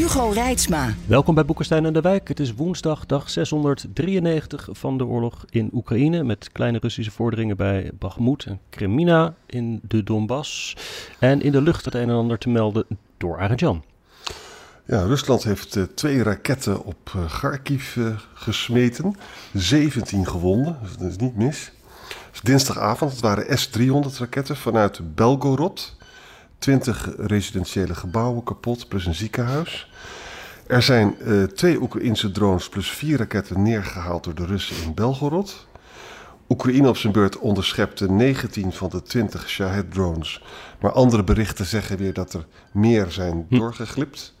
Hugo Reitsma. Welkom bij Boekenstein en de Wijk. Het is woensdag, dag 693 van de oorlog in Oekraïne. Met kleine Russische vorderingen bij Bakhmut en Kremina in de Donbass. En in de lucht het een en ander te melden door Arjan. Ja, Rusland heeft uh, twee raketten op uh, Kharkiv uh, gesmeten. 17 gewonden, dus dat is niet mis. Dus dinsdagavond, het waren S-300 raketten vanuit Belgorod. 20 residentiële gebouwen kapot, plus een ziekenhuis. Er zijn uh, twee Oekraïnse drones plus vier raketten neergehaald door de Russen in Belgorod. Oekraïne op zijn beurt onderschepte 19 van de 20 Shahed-drones. Maar andere berichten zeggen weer dat er meer zijn hm. doorgeglipt.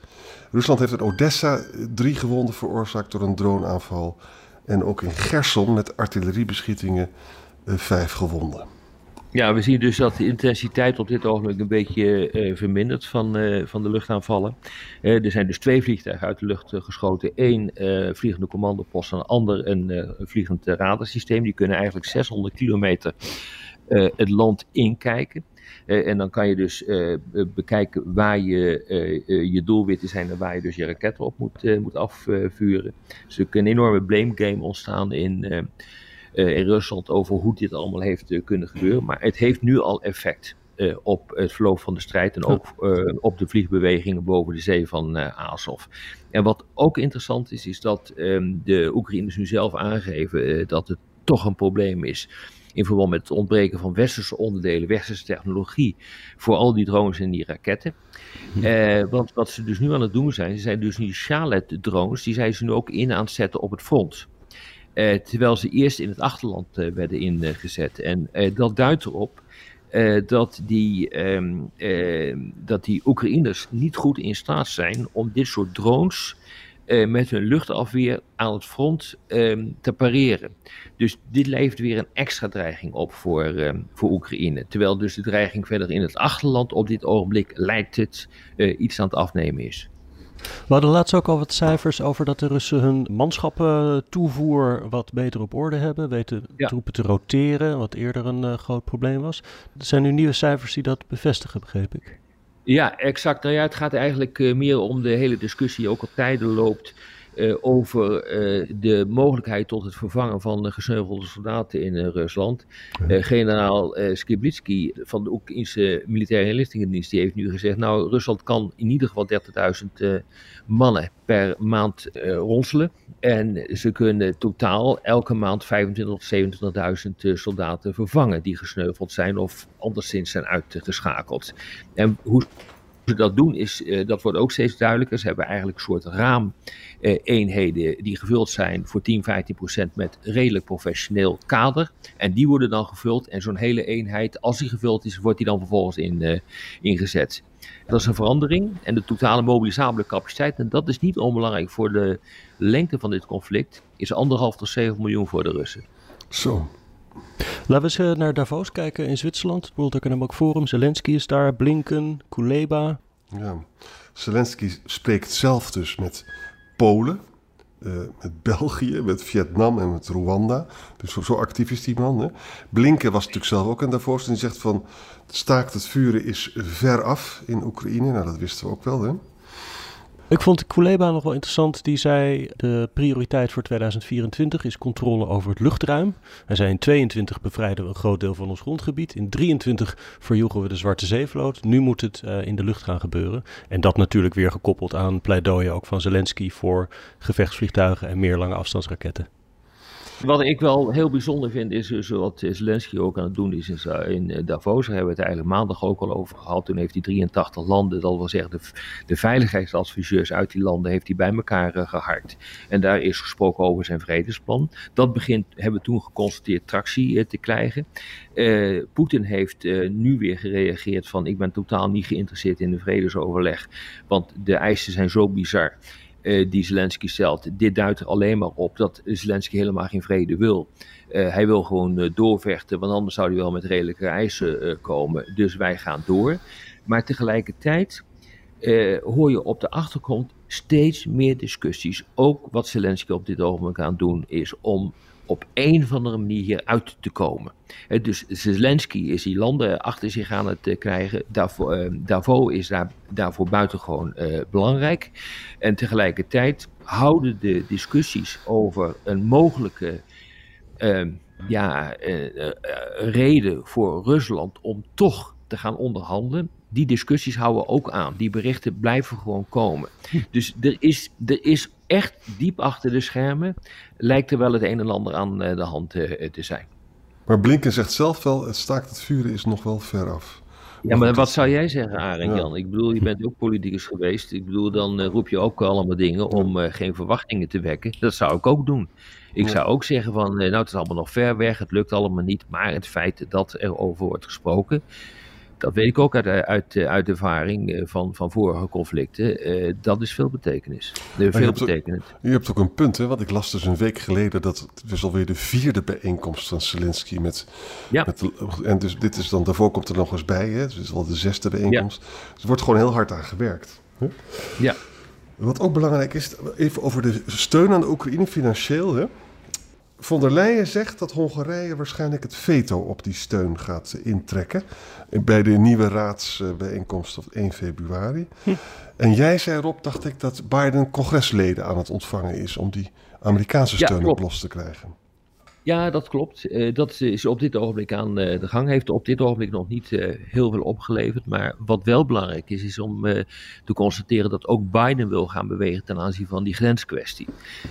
Rusland heeft in Odessa drie gewonden veroorzaakt door een droneaanval. En ook in Gerson met artilleriebeschietingen uh, vijf gewonden. Ja, we zien dus dat de intensiteit op dit ogenblik een beetje uh, vermindert van, uh, van de luchtaanvallen. Uh, er zijn dus twee vliegtuigen uit de lucht geschoten. Eén vliegende commandopost en een ander een vliegend radarsysteem. Die kunnen eigenlijk 600 kilometer het land inkijken. en dan kan je dus bekijken waar je, je doelwitten zijn en waar je dus je raketten op moet, moet afvuren. Dus er kan een enorme blame game ontstaan in in Rusland over hoe dit allemaal heeft uh, kunnen gebeuren. Maar het heeft nu al effect uh, op het verloop van de strijd en ook op de vliegbewegingen boven de zee van Azov. En wat ook interessant is, is dat um, de Oekraïners nu zelf aangeven dat het toch een probleem is in verband met het ontbreken van westerse onderdelen, westerse technologie voor al die drones en die raketten. Eh, want wat ze dus nu aan het doen zijn, ze zijn dus die Shalet drones, die zijn ze nu ook in aan het zetten op het front. Uh, terwijl ze eerst in het achterland uh, werden ingezet. En uh, dat duidt erop dat, die, um, dat die Oekraïners niet goed in staat zijn om dit soort drones met hun luchtafweer aan het front um, te pareren. Dus dit levert weer een extra dreiging op voor, um, voor Oekraïne. Terwijl dus de dreiging verder in het achterland op dit ogenblik lijkt het iets aan het afnemen is. We hadden laatst ook al wat cijfers over dat de Russen hun manschappen toevoer wat beter op orde hebben. Weten ja. troepen te roteren, wat eerder een uh, groot probleem was. Er zijn nu nieuwe cijfers die dat bevestigen, begreep ik. Ja, exact. Nou ja, het gaat eigenlijk uh, meer om de hele discussie, die ook al tijden loopt. Uh, over uh, de mogelijkheid tot het vervangen van de gesneuvelde soldaten in uh, Rusland. generaal Skiblitsky van de Oekraïnse Militaire Inlichtingendienst die heeft nu gezegd: Nou, Rusland kan in ieder geval 30.000 mannen per maand ronselen. En ze kunnen totaal elke maand 25.000 tot 27.000 soldaten vervangen die gesneuveld zijn of anderszins zijn uitgeschakeld. En hoe ze dat doen, is, uh, dat wordt ook steeds duidelijker. Ze hebben eigenlijk een soort raam uh, eenheden die gevuld zijn voor 10, 15 procent met redelijk professioneel kader. En die worden dan gevuld en zo'n hele eenheid, als die gevuld is, wordt die dan vervolgens in, uh, ingezet. Dat is een verandering en de totale mobilisabele capaciteit, en dat is niet onbelangrijk voor de lengte van dit conflict, is anderhalf tot 7 miljoen voor de Russen. Zo, Laten we eens naar Davos kijken in Zwitserland. Het World Economic Forum. Zelensky is daar, Blinken, Kuleba. Ja, Zelensky spreekt zelf dus met Polen, uh, met België, met Vietnam en met Rwanda. Dus zo, actief is die man. Hè? Blinken was natuurlijk zelf ook Davos en die zegt van... staakt het vuren is ver af in Oekraïne. Nou, dat wisten we ook wel, hè? Ik vond Kuleba nog wel interessant. Die zei de prioriteit voor 2024 is controle over het luchtruim. Hij zei in 22 bevrijden we een groot deel van ons grondgebied. In 23 verjoegen we de Zwarte Zeevloot. Nu moet het uh, in de lucht gaan gebeuren. En dat natuurlijk weer gekoppeld aan pleidooien ook van Zelensky voor gevechtsvliegtuigen en meer lange afstandsraketten. Wat ik wel heel bijzonder vind, is dus wat Zelensky ook aan het doen is in, in Davos. Daar hebben we het eigenlijk maandag ook al over gehad. Toen heeft hij 83 landen, dat wil zeggen de, de veiligheidsadviseurs uit die landen, heeft hij bij elkaar uh, geharkt. En daar is gesproken over zijn vredesplan. Dat begint, hebben we toen geconstateerd, tractie te krijgen. Poetin heeft nu weer gereageerd van ik ben totaal niet geïnteresseerd in de vredesoverleg, want de eisen zijn zo bizar. Uh, die Zelensky stelt. Dit duidt er alleen maar op dat Zelensky helemaal geen vrede wil. Uh, hij wil gewoon uh, doorvechten, want anders zou hij wel met redelijke eisen komen. Dus wij gaan door. Maar tegelijkertijd hoor je op de achtergrond steeds meer discussies. Ook wat Zelensky op dit ogenblik aan het doen is om op een of andere manier hieruit te komen. dus Zelensky is die landen achter zich aan het krijgen. Davos is daar, daarvoor buitengewoon belangrijk. En tegelijkertijd houden de discussies over een mogelijke uh, ja, reden voor Rusland om toch te gaan onderhandelen die discussies houden ook aan. Die berichten blijven gewoon komen. Dus er is, er is echt diep achter de schermen, lijkt er wel het een en ander aan eh, de hand eh, te zijn. Maar Blinken zegt zelf wel, het staakt het vuren is nog wel ver af. Ja, maar wat zou jij zeggen, Arend Jan? Ik bedoel, je bent ook politicus geweest. Ik bedoel, dan uh, roep je ook allemaal dingen om uh, geen verwachtingen te wekken. Dat zou ik ook doen. Ik zou ook zeggen van, uh, nou, het is allemaal nog ver weg, het lukt allemaal niet. Maar het feit dat er over wordt gesproken, dat weet ik ook uit, uit, uit ervaring eh, van, van vorige conflicten. Uh, dat is veel betekenis. Veel betekenend. Ook, je hebt ook een punt, hè? Want ik las dus een week geleden dat het is alweer de vierde bijeenkomst van Zelensky met. Ja. met en dus dit is dan, daarvoor komt er nog eens bij, hè? Dus het is al de zesde bijeenkomst. Ja. Dus er wordt gewoon heel hard aan gewerkt. Hè? Ja. Wat ook belangrijk is, even over de steun aan de Oekraïne financieel. Hè? Von der Leyen zegt dat Hongarije waarschijnlijk het veto op die steun gaat intrekken. Bij de nieuwe raadsbijeenkomst op 1 februari. Hm. En jij zei Rob, dacht ik, dat Biden congresleden aan het ontvangen is om die Amerikaanse steun ja, op los te krijgen. Ja, dat klopt. Uh, dat is op dit ogenblik aan uh, de gang. Heeft op dit ogenblik nog niet uh, heel veel opgeleverd. Maar wat wel belangrijk is, is om te constateren dat ook Biden wil gaan bewegen ten aanzien van die grenskwestie.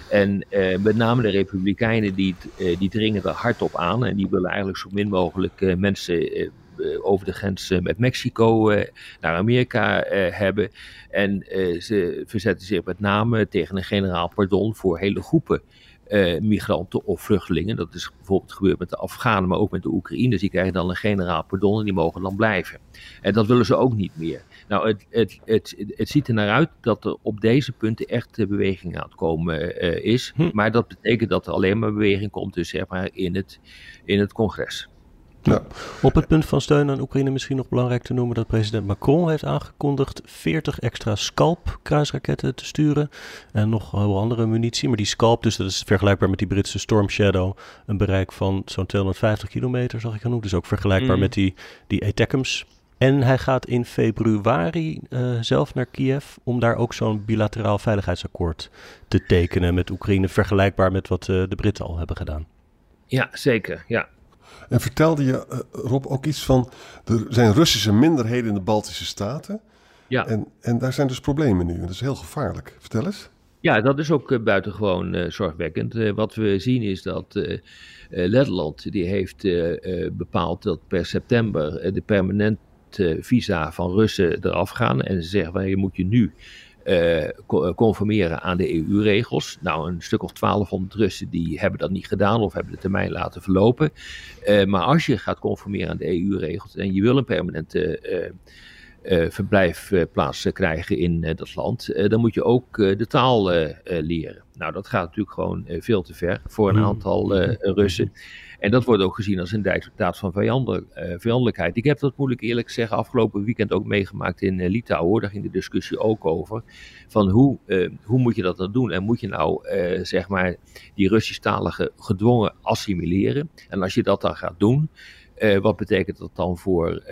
En met name de Republikeinen die, die dringen er hard op aan. En die willen eigenlijk zo min mogelijk mensen over de grens met Mexico naar Amerika hebben. En ze verzetten zich met name tegen een generaal pardon voor hele groepen uh, migranten of vluchtelingen. Dat is bijvoorbeeld gebeurd met de Afghanen, maar ook met de Oekraïners. Die krijgen dan een generaal pardon en die mogen dan blijven. En dat willen ze ook niet meer. Nou, het, het, het, het ziet er naar uit dat er op deze punten echt beweging aan het komen uh, is. Hm. Maar dat betekent dat er alleen maar beweging komt, dus zeg maar in het, in het congres. Ja. Op het punt van steun aan Oekraïne misschien nog belangrijk te noemen dat president Macron heeft aangekondigd 40 extra Scalp kruisraketten te sturen en nog heel andere munitie. Maar die Scalp, dus dat is vergelijkbaar met die Britse Storm Shadow, een bereik van zo'n 250 kilometer zag ik genoemd. Dus ook vergelijkbaar mm. met die, die ATACMS. En hij gaat in februari uh, zelf naar Kiev om daar ook zo'n bilateraal veiligheidsakkoord te tekenen met Oekraïne, vergelijkbaar met wat uh, de Britten al hebben gedaan. Ja, zeker. Ja, en vertelde je, uh, Rob, ook iets van... er zijn Russische minderheden in de Baltische Staten. Ja. En, en daar zijn dus problemen nu. En dat is heel gevaarlijk. Vertel eens. Ja, dat is ook uh, buitengewoon uh, zorgwekkend. Uh, wat we zien is dat Letland die heeft bepaald dat per september de permanente visa van Russen eraf gaan. En ze zeggen, je moet je nu uh, conformeren aan de EU-regels. Nou, een stuk of 1200 Russen die hebben dat niet gedaan of hebben de termijn laten verlopen. Uh, maar als je gaat conformeren aan de EU-regels en je wil een permanente verblijfplaats krijgen in dat land, dan moet je ook de taal leren. Nou, dat gaat natuurlijk gewoon veel te ver voor een mm. aantal Russen. En dat wordt ook gezien als een daad van vijandelijk, uh, vijandelijkheid. Ik heb dat moeilijk eerlijk zeggen afgelopen weekend ook meegemaakt in uh, Litouwen. Daar ging de discussie ook over. Van hoe, uh, hoe moet je dat dan doen? En moet je nou zeg maar die Russisch-taligen gedwongen assimileren? En als je dat dan gaat doen, wat betekent dat dan voor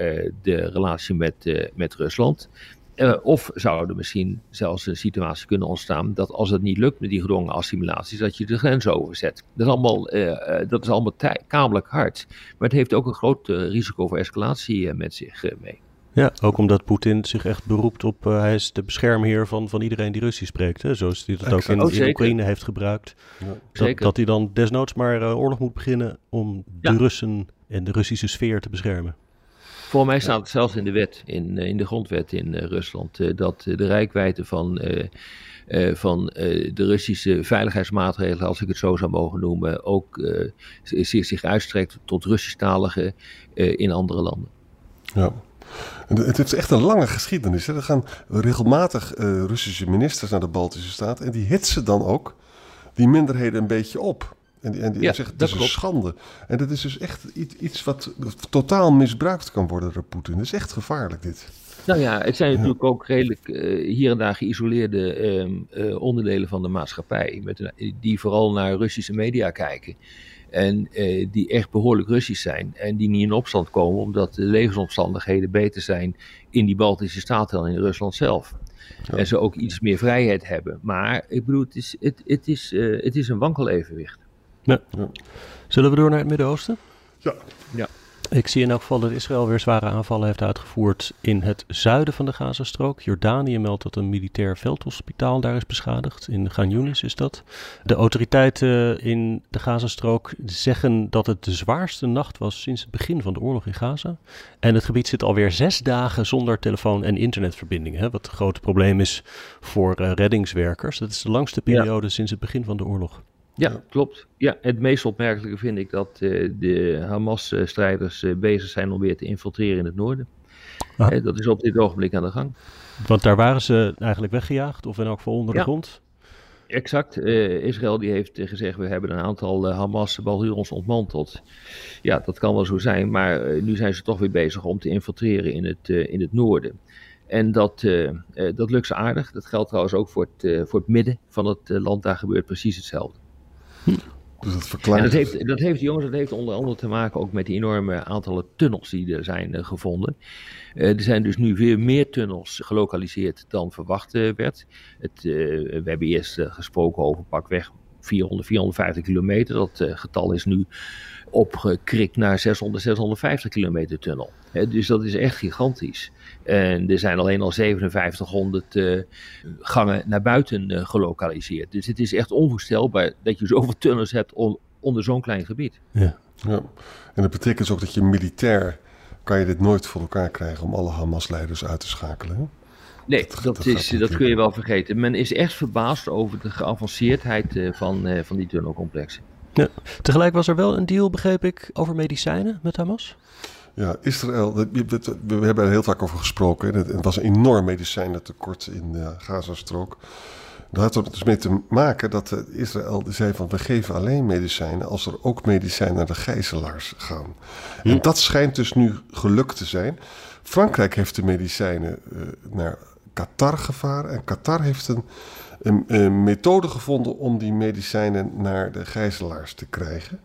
de relatie met, met Rusland? Uh, of zou er misschien zelfs een situatie kunnen ontstaan dat als het niet lukt met die gedwongen assimilaties, dat je de grens overzet. Dat is allemaal, uh, dat is allemaal kamelijk hard. Maar het heeft ook een groot risico voor escalatie met zich mee. Ja, ook omdat Poetin zich echt beroept op, uh, hij is de beschermheer van, van iedereen die Russisch spreekt. Hè? Zoals hij dat ook in, oh, in, Oekraïne heeft gebruikt. Ja. Dat, dat, hij dan desnoods maar uh, oorlog moet beginnen om ja. de Russen en de Russische sfeer te beschermen. Voor mij staat het zelfs in de wet, in, in de grondwet in uh, Rusland, dat de rijkwijde van uh, van uh, de Russische veiligheidsmaatregelen, als ik het zo zou mogen noemen, ook uh, zich, zich uitstrekt tot Russisch-taligen in andere landen. Ja. Het heeft echt een lange geschiedenis. Hè. Er gaan regelmatig Russische ministers naar de Baltische Staten en die hitsen dan ook die minderheden een beetje op. En die, en die ja, zegt, dat is een schande. En dat is dus echt iets wat totaal misbruikt kan worden door Poetin. Dat is echt gevaarlijk dit. Nou ja, het zijn natuurlijk ook redelijk uh, hier en daar geïsoleerde uh, uh, onderdelen van de maatschappij. Met een, die vooral naar Russische media kijken. En die echt behoorlijk Russisch zijn. En die niet in opstand komen omdat de levensomstandigheden beter zijn in die Baltische staten dan in Rusland zelf. Ja. En ze ook iets meer vrijheid hebben. Maar ik bedoel, het is, het, het is, het is een wankelevenwicht. Ja. Ja. Zullen we door naar het Midden-Oosten? Ja. ja. Ik zie in elk geval dat Israël weer zware aanvallen heeft uitgevoerd in het zuiden van de Gazastrook. Jordanië meldt dat een militair veldhospitaal daar is beschadigd. In Gan Yunis is dat. De autoriteiten in de Gazastrook zeggen dat het de zwaarste nacht was sinds het begin van de oorlog in Gaza. En het gebied zit alweer zes dagen zonder telefoon- en internetverbindingen. Hè, wat een groot probleem is voor uh, reddingswerkers. Dat is de langste periode ja. sinds het begin van de oorlog. Ja, klopt. Ja, het meest opmerkelijke vind ik dat uh, de Hamas-strijders uh, bezig zijn om weer te infiltreren in het noorden. Ah. Uh, dat is op dit ogenblik aan de gang. Want daar waren ze eigenlijk weggejaagd, of in elk geval onder ja. de grond? Exact. Israël die heeft gezegd, we hebben een aantal Hamas-balhurons ontmanteld. Ja, dat kan wel zo zijn, maar nu zijn ze toch weer bezig om te infiltreren in het, in het noorden. En dat, dat lukt ze aardig. Dat geldt trouwens ook voor het, voor het midden van het land. Daar gebeurt precies hetzelfde. Dus dat verklaart. En dat heeft, dat heeft, jongens, dat heeft onder andere te maken ook met die enorme aantallen tunnels die er zijn uh, gevonden. Uh, er zijn dus nu weer meer tunnels gelokaliseerd dan verwacht uh, werd. Het, we hebben eerst gesproken over pakweg 400, 450 kilometer. Dat getal is nu opgekrikt naar 600, 650 kilometer tunnel. Dus dat is echt gigantisch. En er zijn alleen al 5700 uh, gangen naar buiten uh, gelokaliseerd. Dus het is echt onvoorstelbaar dat je zoveel tunnels hebt on, onder zo'n klein gebied. Ja. ja. En dat betekent dus ook dat je militair kan je dit nooit voor elkaar krijgen om alle Hamas-leiders uit te schakelen. Hè? Nee, dat, dat, dat, is, dat kun je wel vergeten. Men is echt verbaasd over de geavanceerdheid uh, van, uh, van die tunnelcomplexen. Ja. Tegelijk was er wel een deal, begreep ik, over medicijnen met Hamas? Ja, Israël, we hebben er heel vaak over gesproken. Het was een enorm medicijnentekort in de Gazastrook. Dat had er dus mee te maken dat Israël zei van we geven alleen medicijnen als er ook medicijnen naar de gijzelaars gaan. Hm. En dat schijnt dus nu gelukt te zijn. Frankrijk heeft de medicijnen uh, naar Qatar gevaren en Qatar heeft een, een, een, methode gevonden om die medicijnen naar de gijzelaars te krijgen.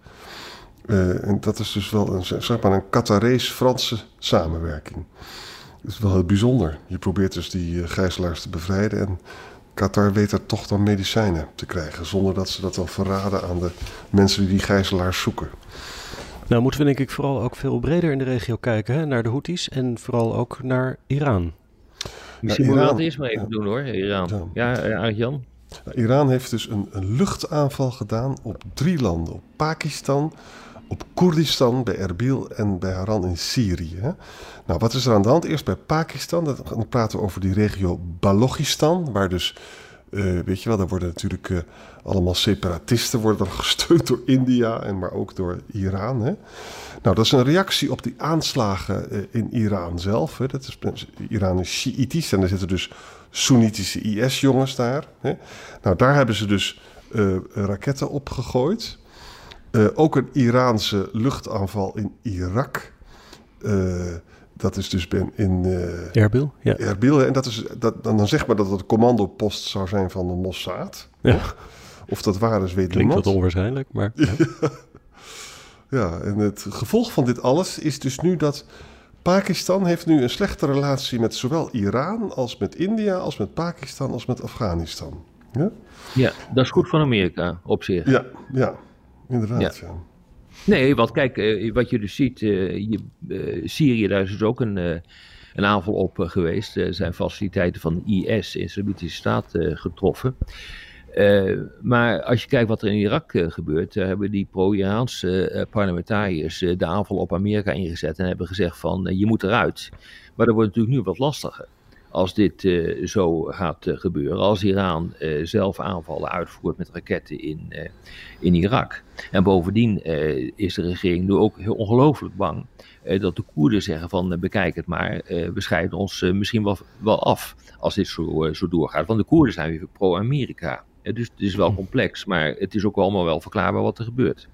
Uh, en dat is dus wel een, zeg maar een Qatarees-Franse samenwerking. Dat is wel heel bijzonder. Je probeert dus die uh, gijzelaars te bevrijden en Qatar weet er toch dan medicijnen te krijgen, zonder dat ze dat dan verraden aan de mensen die die gijzelaars zoeken. Nou moeten we denk ik vooral ook veel breder in de regio kijken, hè? naar de Houthis en vooral ook naar Iran. Misschien moeten we dat eerst maar even ja. doen hoor, Iran. Ja, ja Arjan? Nou, Iran heeft dus een, een luchtaanval gedaan op drie landen. Op Pakistan, op Koerdistan, bij Erbil en bij Haran in Syrië. Nou, wat is er aan de hand? Eerst bij Pakistan, dan praten we over die regio Balochistan, waar dus, uh, weet je wel, daar worden natuurlijk uh, allemaal separatisten worden gesteund door India en maar ook door Iran. Hè? Nou, dat is een reactie op die aanslagen uh, in Iran zelf. Hè? Dat is, Iran is Shiïtisch en er zitten dus Soenitische IS-jongens daar. Hè? Nou, daar hebben ze dus raketten op gegooid. Uh, ook een Iraanse luchtaanval in Irak. Uh, dat is dus ben in uh, Erbil. Ja. Erbil. En dat is, dat, dan, dan zeg maar dat het een commandopost zou zijn van de Mossad. Ja. Of dat waar is, weet Klinkt niemand. wat onwaarschijnlijk, maar... Ja. ja, en het gevolg van dit alles is dus nu dat... Pakistan heeft nu een slechte relatie met zowel Iran als met India... als met Pakistan als met Afghanistan. Ja, ja dat is goed van Amerika op zich. Ja, ja. Inderdaad, ja. ja. Nee, want kijk, uh, wat je dus ziet, uh, je, uh, Syrië, daar is dus ook een, een aanval op geweest. Er zijn faciliteiten van IS, Islamitische Staat, getroffen. maar als je kijkt wat er in Irak gebeurt, hebben die pro-Iraanse parlementariërs de aanval op Amerika ingezet en hebben gezegd van je moet eruit. Maar dat wordt natuurlijk nu wat lastiger als dit uh, zo gaat uh, gebeuren. Als Iran uh, zelf aanvallen uitvoert met raketten in, in Irak. En bovendien is de regering nu ook heel ongelooflijk bang dat de Koerden zeggen van bekijk het maar, we scheiden ons misschien wel, wel af als dit zo, zo doorgaat. Want de Koerden zijn weer pro-Amerika. dus het is wel complex, maar het is ook allemaal wel verklaarbaar wat er gebeurt.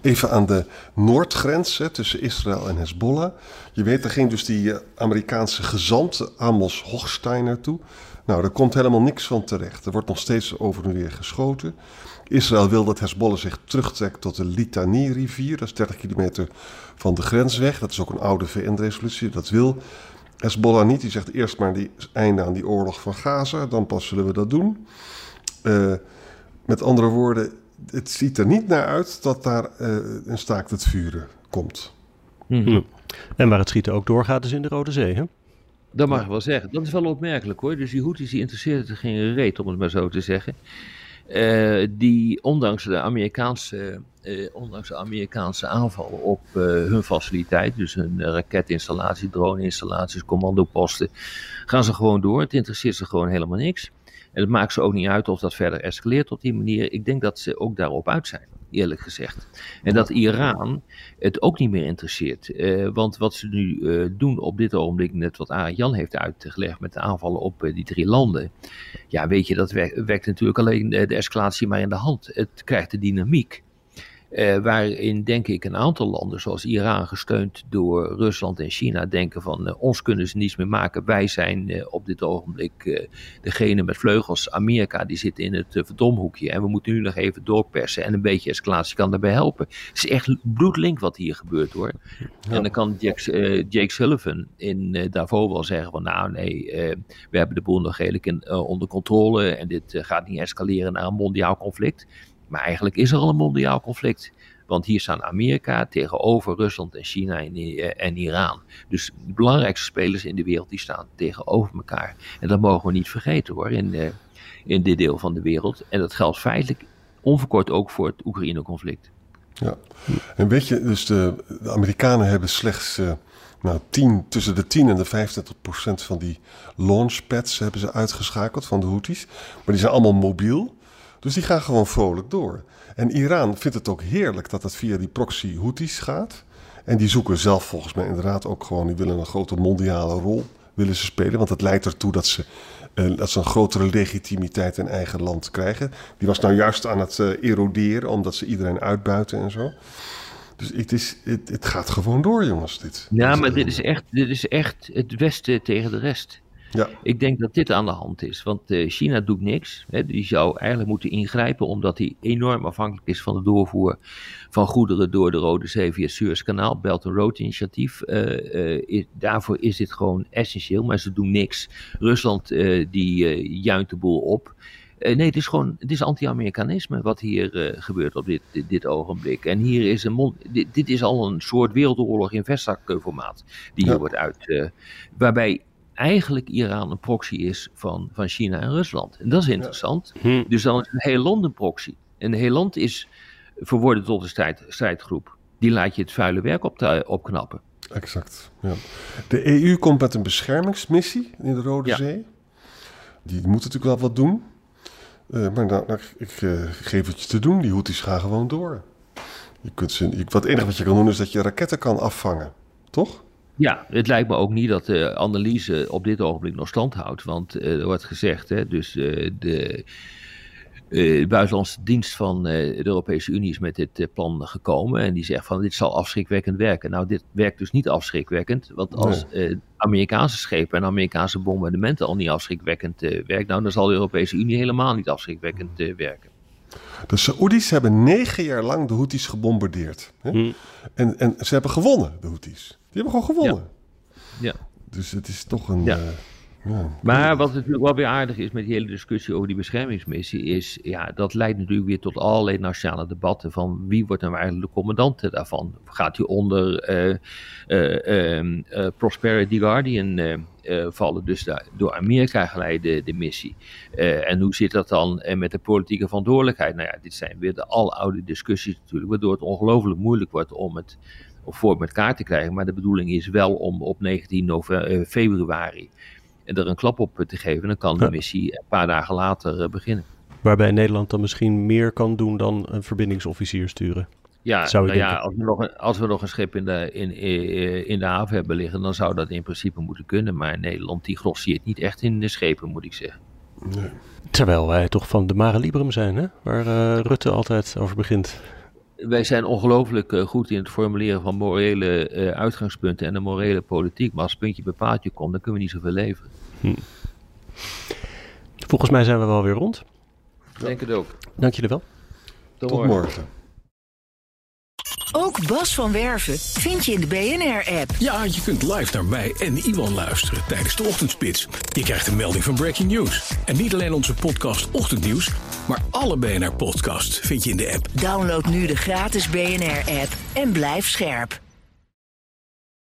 Even aan de noordgrens hè, tussen Israël en Hezbollah. Je weet, er ging dus die eh, Amerikaanse gezant Amos Hochstein naartoe. Nou, daar komt helemaal niks van terecht. Er wordt nog steeds over en weer geschoten. Israël wil dat Hezbollah zich terugtrekt tot de Litani-rivier. Dat is 30 kilometer van de grens weg. Dat is ook een oude VN-resolutie. Dat wil Hezbollah niet. Die zegt eerst maar die einde aan die oorlog van Gaza. Dan pas zullen we dat doen. Uh, met andere woorden, het ziet er niet naar uit dat daar uh, een staakt het vuren komt. Mm En waar het schieten ook doorgaat is in de Rode Zee, hè? Dat mag ik wel zeggen. Dat is wel opmerkelijk hoor. Dus die Houthis die interesseert het geen reet, om het maar zo te zeggen. Uh, die ondanks de Amerikaanse, uh, ondanks de Amerikaanse aanvallen op uh, hun faciliteit, dus hun raketinstallatie, drone-installaties, commandoposten, gaan ze gewoon door. Het interesseert ze gewoon helemaal niks. En het maakt ze ook niet uit of dat verder escaleert op die manier. Ik denk dat ze ook daarop uit zijn, eerlijk gezegd. En dat Iran het ook niet meer interesseert. Uh, want wat ze nu uh, doen op dit ogenblik, net wat Jan heeft uitgelegd met de aanvallen op uh, die drie landen. Ja, weet je, dat werkt natuurlijk alleen de escalatie maar in de hand. Het krijgt de dynamiek. Uh, waarin denk ik een aantal landen, zoals Iran, gesteund door Rusland en China, denken van uh, ons kunnen ze niets meer maken. Wij zijn uh, op dit ogenblik degene met vleugels. Amerika die zit in het verdomhoekje en we moeten nu nog even doorpersen en een beetje escalatie kan daarbij helpen. Het is echt bloedlink wat hier gebeurt hoor. Ja. En dan kan Jake, Jake Sullivan in Davos wel zeggen van nou nee, we hebben de boel nog redelijk in, onder controle en dit gaat niet escaleren naar een mondiaal conflict. Maar eigenlijk is er al een mondiaal conflict. Want hier staan Amerika tegenover Rusland en China en, eh, en, Iran. Dus de belangrijkste spelers in de wereld die staan tegenover elkaar. En dat mogen we niet vergeten hoor, in, uh, in dit deel van de wereld. En dat geldt feitelijk onverkort ook voor het Oekraïne-conflict. Ja, en weet je, dus de, Amerikanen hebben slechts uh, nou, 10, tussen de 10 en de 25 procent van die launchpads hebben ze uitgeschakeld van de Houthis. Maar die zijn allemaal mobiel. Dus die gaan gewoon vrolijk door. En Iran vindt het ook heerlijk dat het via die proxy Houthis gaat. En die zoeken zelf volgens mij inderdaad ook gewoon, die willen een grote mondiale rol willen ze spelen. Want het leidt ertoe dat ze, uh, dat ze een grotere legitimiteit in eigen land krijgen. Die was nou juist aan het uh, eroderen, omdat ze iedereen uitbuiten en zo. Dus het, is, het, het gaat gewoon door, jongens. Dit. Ja, maar dit is, echt, dit is echt het Westen tegen de rest. Ja. Ik denk dat dit aan de hand is, want uh, China doet niks. Hè. Die zou eigenlijk moeten ingrijpen, omdat hij enorm afhankelijk is van de doorvoer van goederen door de Rode Zee via het Suezkanaal, Belt and Road initiatief. Uh, uh, is, daarvoor is dit gewoon essentieel, maar ze doen niks. Rusland die juint de boel op. nee, het is gewoon het is anti-Amerikanisme wat hier gebeurt op dit, dit, dit, ogenblik. En hier is een mond, dit, dit, is al een soort wereldoorlog in vestzakformaat die hier wordt uit. waarbij eigenlijk Iran een proxy is van, van China en Rusland. En dat is interessant. Hm. Dus dan is een heel land een proxy. En heel land is verworden tot een strijd, strijdgroep. Die laat je het vuile werk op te, opknappen. Exact. Ja. De EU komt met een beschermingsmissie in de Rode Zee. Die moet natuurlijk wel wat doen. Uh, maar nou, nou, ik uh, geef het je te doen. Die Houthis gaan gewoon door. Je kunt ze, je, wat, het enige wat je kan doen is dat je raketten kan afvangen. Toch? Ja, het lijkt me ook niet dat de analyse op dit ogenblik nog stand houdt. Want uh, er wordt gezegd, hè, dus uh, de uh, buitenlandse dienst van de Europese Unie is met dit plan gekomen. En die zegt van dit zal afschrikwekkend werken. Nou, dit werkt dus niet afschrikwekkend. Want als nee. Amerikaanse schepen en Amerikaanse bombardementen al niet afschrikwekkend werken, nou, dan zal de Europese Unie helemaal niet afschrikwekkend werken. De Saoedi's hebben negen jaar lang de Houthis gebombardeerd. Hè? Hm. En, en ze hebben gewonnen, de Houthis. Die hebben gewoon gewonnen. Ja. ja. Dus het is toch een. Ja. Uh, Maar wat natuurlijk wel weer aardig is met die hele discussie over die beschermingsmissie, is ja, dat leidt natuurlijk weer tot allerlei nationale debatten van wie wordt nou eigenlijk de commandant daarvan? Gaat hij onder uh, uh, Prosperity Guardian vallen, dus daar, door Amerika geleide de missie? en hoe zit dat dan met de politieke verantwoordelijkheid? Nou ja, dit zijn weer de aloude discussies natuurlijk, waardoor het ongelooflijk moeilijk wordt om het of voor met elkaar te krijgen. Maar de bedoeling is wel om op 19 november, februari er een klap op te geven. Dan kan de missie een paar dagen later eh, beginnen. Waarbij Nederland dan misschien meer kan doen dan een verbindingsofficier sturen. Ja, zou nou ja als, we nog een, als we nog een schip in de, in, eh, in de haven hebben liggen, dan zou dat in principe moeten kunnen. Maar Nederland die grossiert niet echt in de schepen, moet ik zeggen. Nee. Terwijl wij toch van de Mare Liberum zijn, hè? waar uh, Rutte altijd over begint wij zijn ongelooflijk uh, goed in het formuleren van morele uh, uitgangspunten en de morele politiek. Maar als het puntje bij paaltje komt, dan kunnen we niet zoveel leveren. Hm. Volgens mij zijn we wel weer rond. Ik denk het ook. Dank jullie wel. Tot, Tot morgen. Ook Bas van Werven vind je in de BNR-app. Ja, je kunt live naar mij en Iwan luisteren tijdens de ochtendspits. Je krijgt een melding van Breaking News. En niet alleen onze podcast Ochtendnieuws, maar alle BNR-podcasts vind je in de app. Download nu de gratis BNR-app en blijf scherp.